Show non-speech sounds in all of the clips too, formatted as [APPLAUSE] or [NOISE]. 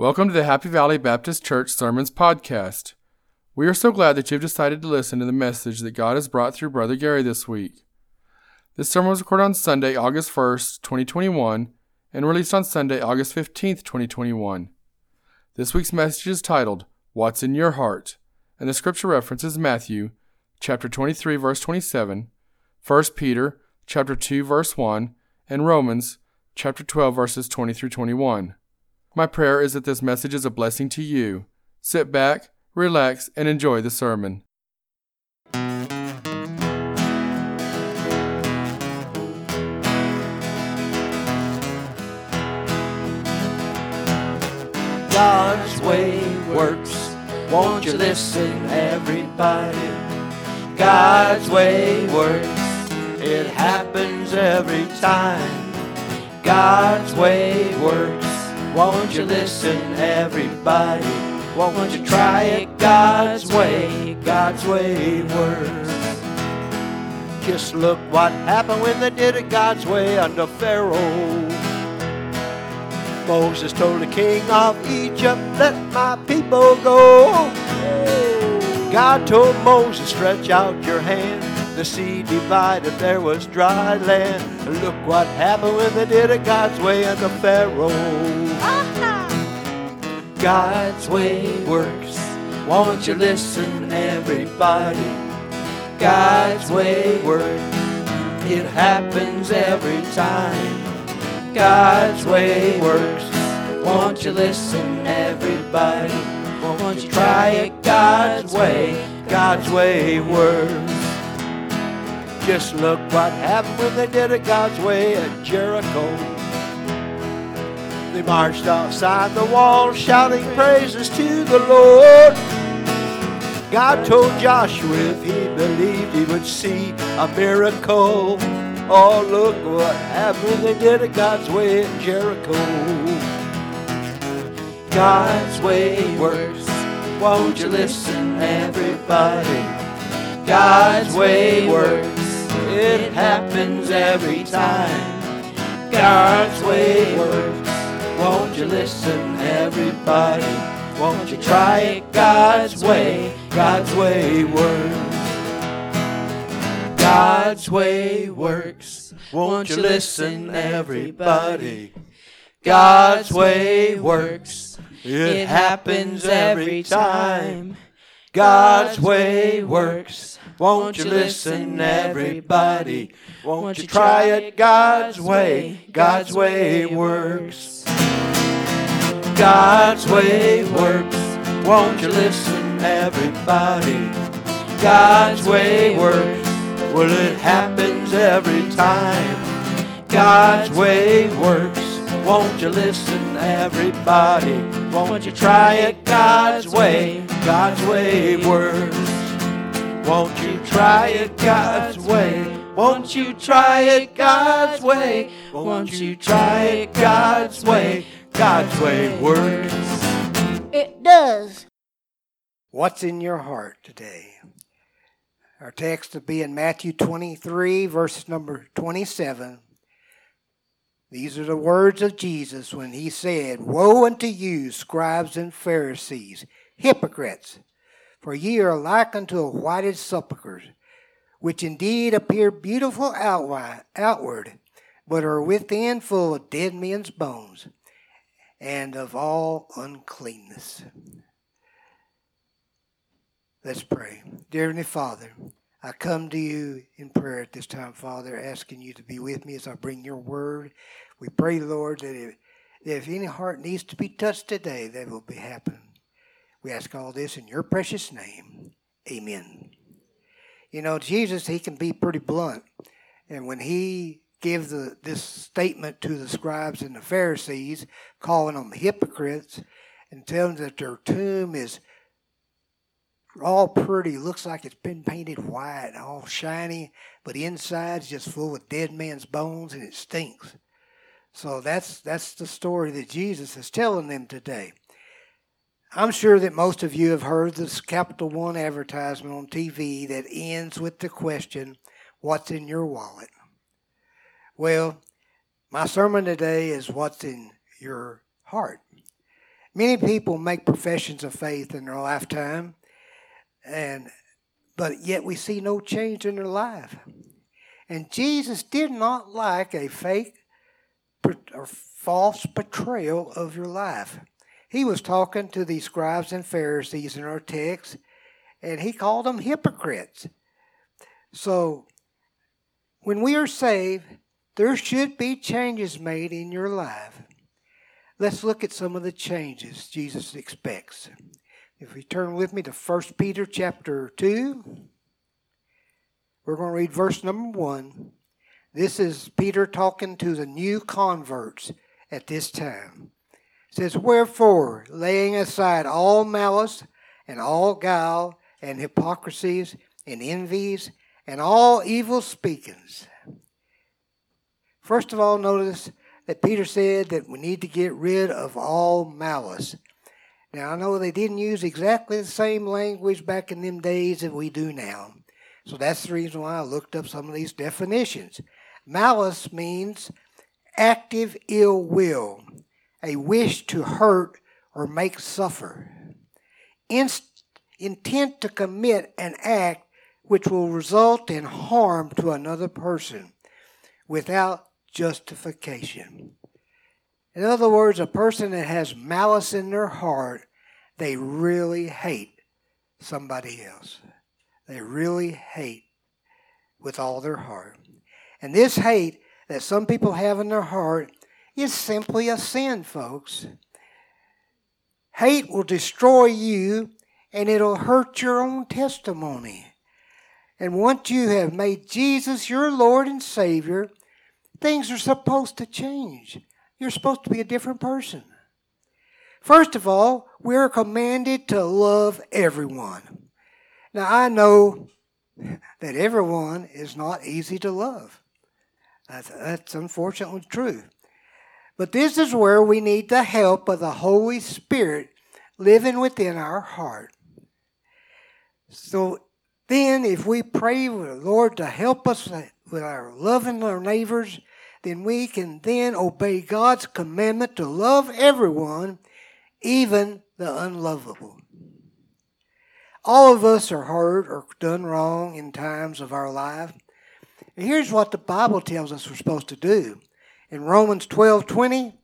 Welcome to the Happy Valley Baptist Church Sermons Podcast. We are so glad that you've decided to listen to the message that God has brought through Brother Gary this week. This sermon was recorded on Sunday, August 1st, 2021, and released on Sunday, August 15th, 2021. This week's message is titled, What's in Your Heart? and the scripture reference is Matthew chapter 23 verse 27, 1 Peter chapter 2 verse 1, and Romans chapter 12 verses 20 through 21. My prayer is that this message is a blessing to you. Sit back, relax, and enjoy the sermon. God's way works. Won't you listen, everybody? God's way works. It happens every time. God's way works. Won't you listen, everybody? Won't you try it God's way? God's way works. Just look what happened when they did it God's way under Pharaoh. Moses told the king of Egypt, Let my people go. God told Moses, Stretch out your hand. The sea divided, there was dry land. And look what happened when they did it God's way under Pharaoh. Uh-huh. God's way works. Won't you listen, everybody? God's way works. It happens every time. God's way works. Won't you listen, everybody? Won't you try it God's way? God's way works. Just look what happened when they did it God's way at Jericho. They marched outside the wall shouting praises to the Lord. God told Joshua if he believed he would see a miracle. Oh, look what happened when they did it God's way at Jericho. God's way works. Won't you listen, everybody? God's way works. It happens every time. God's way works. Won't you listen, everybody? Won't you try it God's way? God's way works. God's way works. Won't you listen, everybody? God's way works. It happens every time. God's way works. Won't you listen, everybody? Won't you try it God's way? God's way works. God's way works. Won't you listen, everybody? God's way works. Well, it happens every time. God's way works. Won't you listen, everybody? Won't you try it God's way? God's way works. Won't you try it God's way? Won't you try it God's way? Won't you try it God's way? God's way works. It does. What's in your heart today? Our text will be in Matthew 23, verse number 27. These are the words of Jesus when he said, Woe unto you, scribes and Pharisees, hypocrites! For ye are like unto a whited sepulchre, which indeed appear beautiful outward, outward, but are within full of dead men's bones and of all uncleanness. Let's pray. Dear Heavenly Father, I come to you in prayer at this time, Father, asking you to be with me as I bring your word. We pray, Lord, that if, that if any heart needs to be touched today, that will be happening. We ask all this in your precious name. Amen. You know, Jesus, he can be pretty blunt. And when he gives the, this statement to the scribes and the Pharisees, calling them hypocrites, and telling them that their tomb is all pretty, looks like it's been painted white, all shiny, but inside's just full of dead men's bones and it stinks. So that's that's the story that Jesus is telling them today. I'm sure that most of you have heard this Capital One advertisement on TV that ends with the question, What's in your wallet? Well, my sermon today is What's in your heart? Many people make professions of faith in their lifetime, and but yet we see no change in their life. And Jesus did not like a fake or false portrayal of your life. He was talking to these scribes and Pharisees in our text, and he called them hypocrites. So, when we are saved, there should be changes made in your life. Let's look at some of the changes Jesus expects. If we turn with me to 1 Peter chapter 2, we're going to read verse number 1. This is Peter talking to the new converts at this time. It says, Wherefore, laying aside all malice and all guile and hypocrisies and envies and all evil speakings. First of all, notice that Peter said that we need to get rid of all malice. Now, I know they didn't use exactly the same language back in them days that we do now. So that's the reason why I looked up some of these definitions. Malice means active ill will, a wish to hurt or make suffer, Inst- intent to commit an act which will result in harm to another person without justification. In other words, a person that has malice in their heart, they really hate somebody else. They really hate with all their heart. And this hate that some people have in their heart is simply a sin, folks. Hate will destroy you and it'll hurt your own testimony. And once you have made Jesus your Lord and Savior, Things are supposed to change. You're supposed to be a different person. First of all, we're commanded to love everyone. Now, I know that everyone is not easy to love. That's, that's unfortunately true. But this is where we need the help of the Holy Spirit living within our heart. So then, if we pray with the Lord to help us with our loving our neighbors, then we can then obey God's commandment to love everyone, even the unlovable. All of us are hurt or done wrong in times of our life. And here's what the Bible tells us we're supposed to do. In Romans 12 20,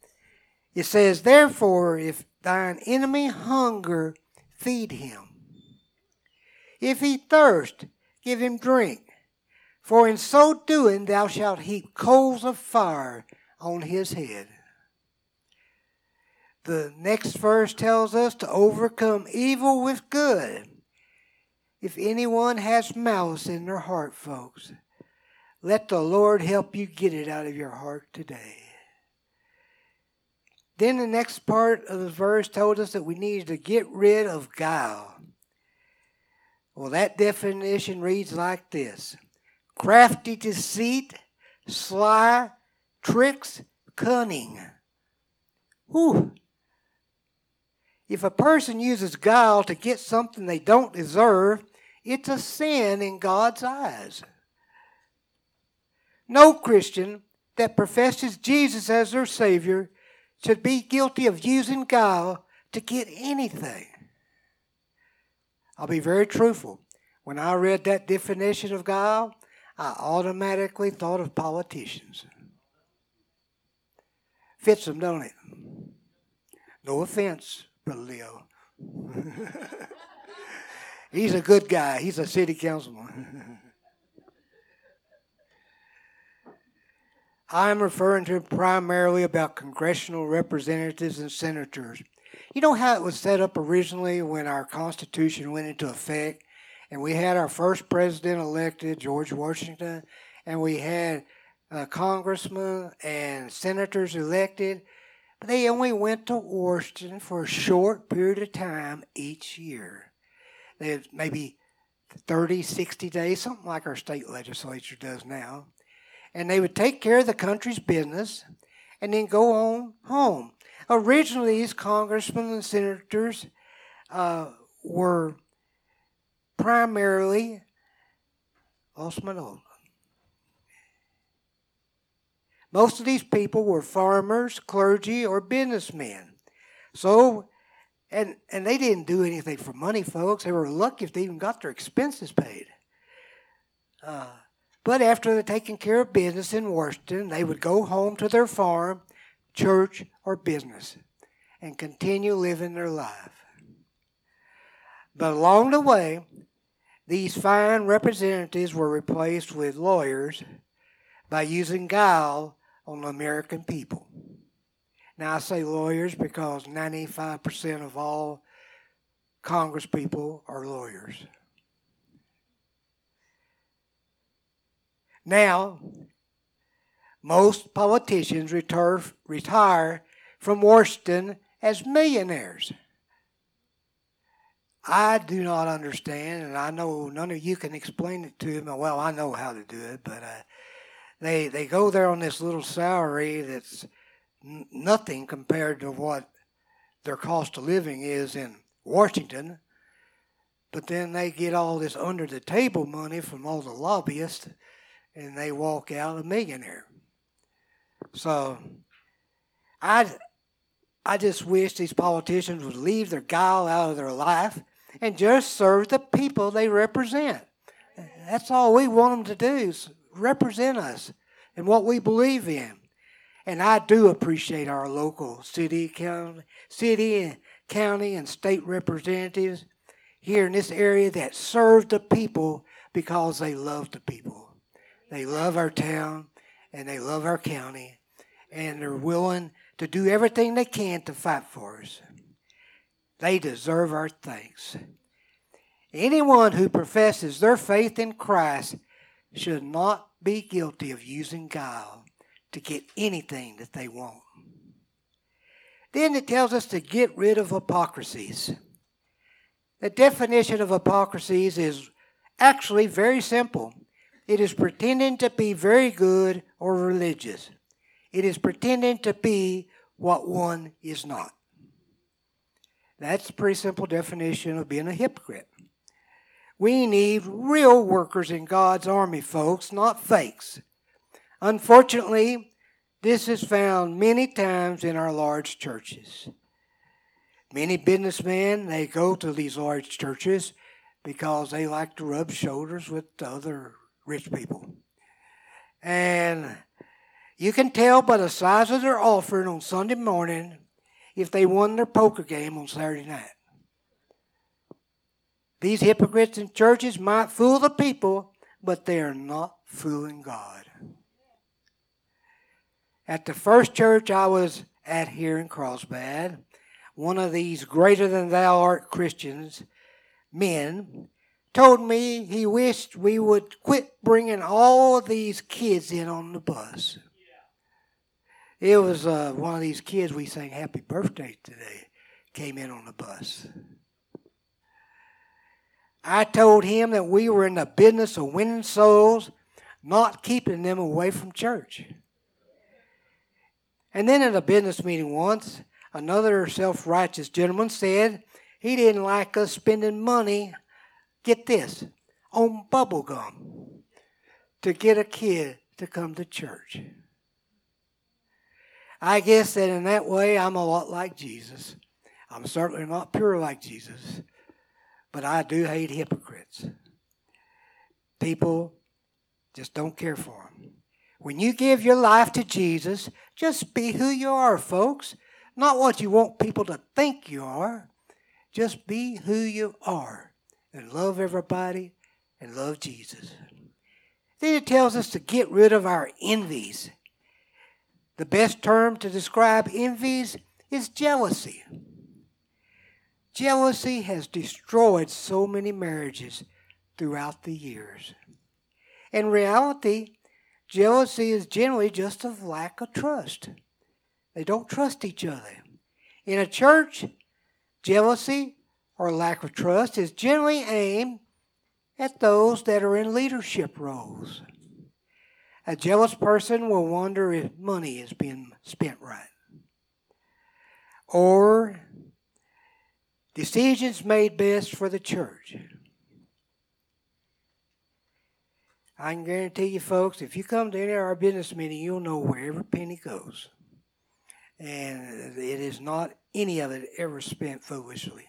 it says, Therefore, if thine enemy hunger, feed him. If he thirst, give him drink. For in so doing thou shalt heap coals of fire on his head. The next verse tells us to overcome evil with good. If anyone has malice in their heart, folks, let the Lord help you get it out of your heart today. Then the next part of the verse told us that we needed to get rid of guile. Well, that definition reads like this crafty deceit, sly tricks, cunning. Whew. If a person uses guile to get something they don't deserve, it's a sin in God's eyes. No Christian that professes Jesus as their Savior should be guilty of using guile to get anything. I'll be very truthful. When I read that definition of guile, I automatically thought of politicians. Fits them, don't it? No offense, Brother Leo. [LAUGHS] He's a good guy. He's a city councilman. [LAUGHS] I'm referring to primarily about congressional representatives and senators. You know how it was set up originally when our Constitution went into effect? And we had our first president elected, George Washington, and we had uh, congressmen and senators elected. But they only went to Washington for a short period of time each year. They had maybe 30, 60 days, something like our state legislature does now. And they would take care of the country's business and then go on home. Originally, these congressmen and senators uh, were primarily note. Most of these people were farmers, clergy, or businessmen. So And, and they didn't do anything for money, folks. They were lucky if they even got their expenses paid. Uh, but after they're taking care of business in Washington, they would go home to their farm, church, or business and continue living their life. But along the way, these fine representatives were replaced with lawyers by using guile on the American people. Now, I say lawyers because 95% of all Congress people are lawyers. Now, most politicians retire, retire from Washington as millionaires. I do not understand, and I know none of you can explain it to me. Well, I know how to do it, but uh, they they go there on this little salary that's n- nothing compared to what their cost of living is in Washington. But then they get all this under the table money from all the lobbyists, and they walk out a millionaire. So, I I just wish these politicians would leave their guile out of their life and just serve the people they represent. That's all we want them to do is represent us and what we believe in. And I do appreciate our local city, county, city and county and state representatives here in this area that serve the people because they love the people. They love our town and they love our county and they're willing to do everything they can to fight for us. They deserve our thanks. Anyone who professes their faith in Christ should not be guilty of using guile to get anything that they want. Then it tells us to get rid of hypocrisies. The definition of hypocrisies is actually very simple it is pretending to be very good or religious, it is pretending to be what one is not. That's a pretty simple definition of being a hypocrite. We need real workers in God's army, folks, not fakes. Unfortunately, this is found many times in our large churches. Many businessmen, they go to these large churches because they like to rub shoulders with the other rich people. And you can tell by the size of their offering on Sunday morning if they won their poker game on Saturday night. These hypocrites in churches might fool the people, but they are not fooling God. At the first church I was at here in Carlsbad, one of these greater than thou art Christians men told me he wished we would quit bringing all these kids in on the bus. It was uh, one of these kids we sang happy birthday today came in on the bus. I told him that we were in the business of winning souls, not keeping them away from church. And then in a business meeting once, another self righteous gentleman said he didn't like us spending money, get this, on bubble gum to get a kid to come to church. I guess that in that way I'm a lot like Jesus. I'm certainly not pure like Jesus. But I do hate hypocrites. People just don't care for them. When you give your life to Jesus, just be who you are, folks. Not what you want people to think you are. Just be who you are and love everybody and love Jesus. Then it tells us to get rid of our envies. The best term to describe envies is jealousy. Jealousy has destroyed so many marriages throughout the years. In reality, jealousy is generally just a lack of trust. They don't trust each other. In a church, jealousy or lack of trust is generally aimed at those that are in leadership roles. A jealous person will wonder if money is being spent right. Or Decisions made best for the church. I can guarantee you, folks, if you come to any of our business meeting, you'll know where every penny goes. and it is not any of it ever spent foolishly.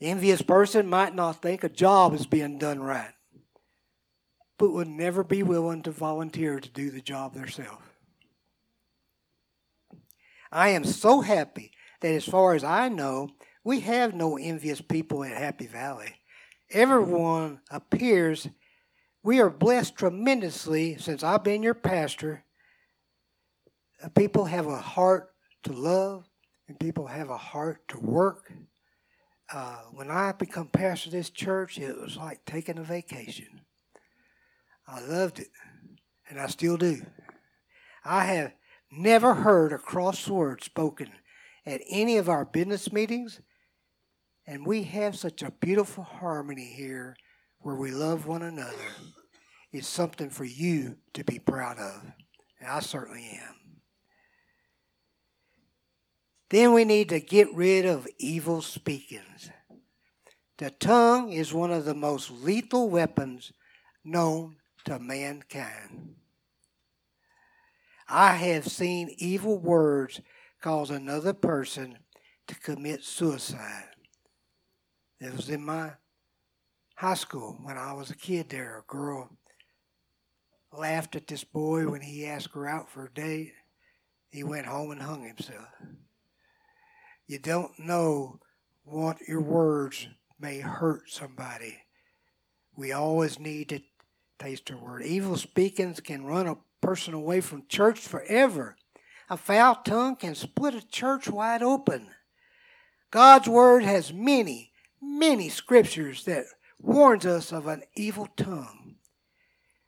Envious person might not think a job is being done right, but would never be willing to volunteer to do the job themselves. I am so happy that, as far as I know, we have no envious people at Happy Valley. Everyone appears we are blessed tremendously since I've been your pastor. Uh, people have a heart to love, and people have a heart to work. Uh, when I become pastor of this church, it was like taking a vacation. I loved it, and I still do. I have never heard a cross word spoken at any of our business meetings, and we have such a beautiful harmony here where we love one another. It's something for you to be proud of, and I certainly am. Then we need to get rid of evil speakings. The tongue is one of the most lethal weapons known to mankind. I have seen evil words cause another person to commit suicide. It was in my high school when I was a kid there. A girl laughed at this boy when he asked her out for a date. He went home and hung himself. You don't know what your words may hurt somebody. We always need to taste our word. Evil speakings can run a person away from church forever. A foul tongue can split a church wide open. God's word has many, many scriptures that warns us of an evil tongue.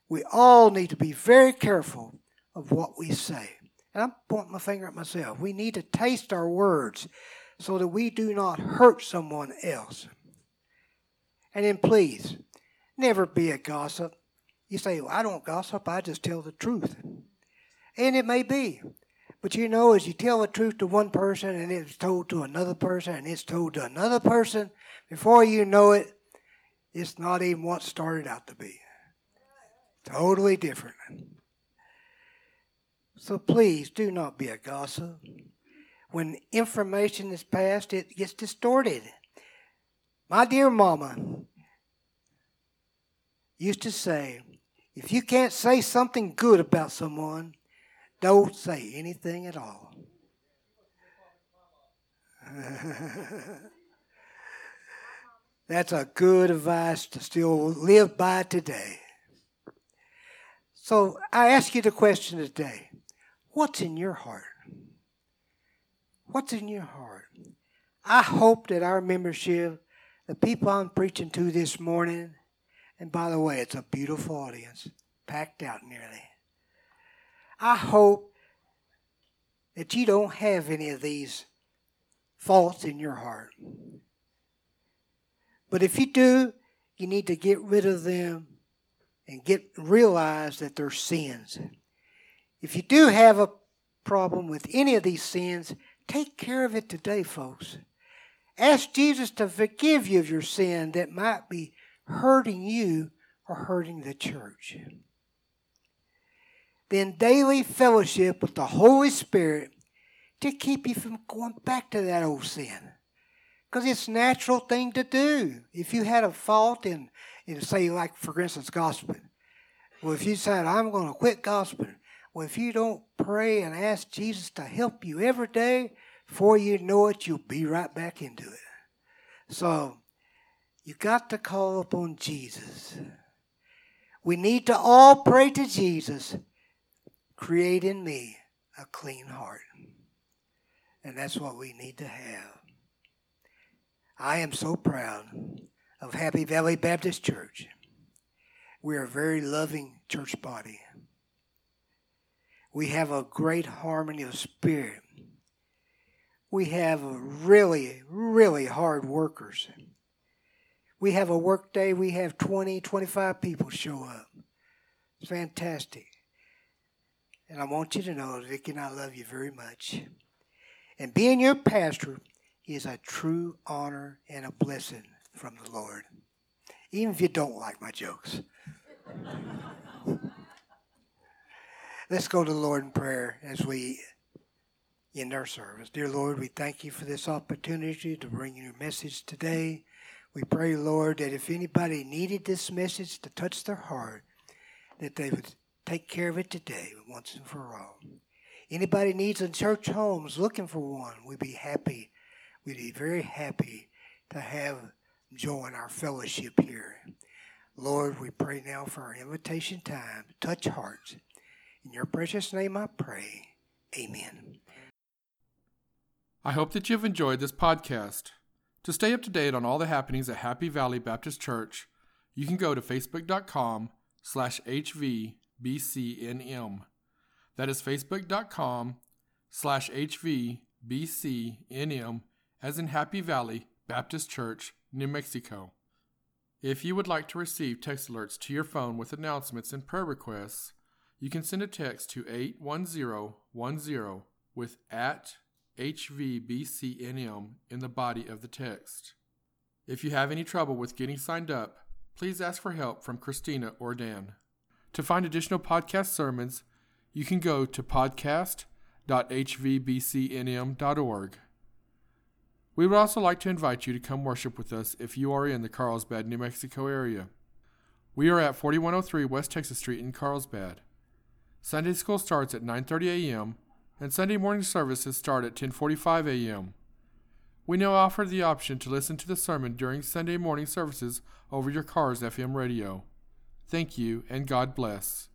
We all need to be very careful of what we say. And I'm pointing my finger at myself. We need to taste our words so that we do not hurt someone else. And then please, never be a gossip. You say, well, I don't gossip, I just tell the truth. And it may be. But you know, as you tell the truth to one person and it's told to another person and it's told to another person, before you know it, it's not even what started out to be. Totally different. So please do not be a gossip. When information is passed, it gets distorted. My dear mama used to say, if you can't say something good about someone, don't say anything at all. [LAUGHS] That's a good advice to still live by today. So I ask you the question today what's in your heart? What's in your heart? I hope that our membership, the people I'm preaching to this morning, and by the way, it's a beautiful audience, packed out nearly. I hope that you don't have any of these faults in your heart. But if you do, you need to get rid of them and get realize that they're sins. If you do have a problem with any of these sins, take care of it today, folks. Ask Jesus to forgive you of your sin that might be hurting you or hurting the church. Then daily fellowship with the Holy Spirit to keep you from going back to that old sin. Because it's a natural thing to do. If you had a fault in, in say, like, for instance, gossiping. Well, if you said, I'm going to quit gossiping. Well, if you don't pray and ask Jesus to help you every day, before you know it, you'll be right back into it. So, you got to call upon Jesus. We need to all pray to Jesus, create in me a clean heart. And that's what we need to have. I am so proud of Happy Valley Baptist Church. We're a very loving church body. We have a great harmony of spirit. We have really, really hard workers. We have a work day, we have 20, 25 people show up. It's fantastic. And I want you to know, Vicky and I love you very much. And being your pastor is a true honor and a blessing from the Lord. Even if you don't like my jokes. [LAUGHS] Let's go to the Lord in prayer as we end our service. Dear Lord, we thank you for this opportunity to bring your message today. We pray, Lord, that if anybody needed this message to touch their heart, that they would take care of it today once and for all. Anybody needs a church homes looking for one, we'd be happy. We'd be very happy to have join our fellowship here. Lord, we pray now for our invitation time. Touch hearts. In your precious name I pray. Amen. I hope that you've enjoyed this podcast. To stay up to date on all the happenings at Happy Valley Baptist Church, you can go to facebook.com slash hvbcnm. That is facebook.com slash hvbcnm as in Happy Valley Baptist Church, New Mexico. If you would like to receive text alerts to your phone with announcements and prayer requests, you can send a text to 81010 with at HVBCNM in the body of the text. If you have any trouble with getting signed up, please ask for help from Christina or Dan. To find additional podcast sermons, you can go to podcast.hvbcnm.org. We would also like to invite you to come worship with us if you are in the Carlsbad, New Mexico area. We are at 4103 West Texas Street in Carlsbad. Sunday school starts at 9:30 a.m. and Sunday morning services start at 10:45 a.m. We now offer the option to listen to the sermon during Sunday morning services over your car's FM radio. Thank you and God bless.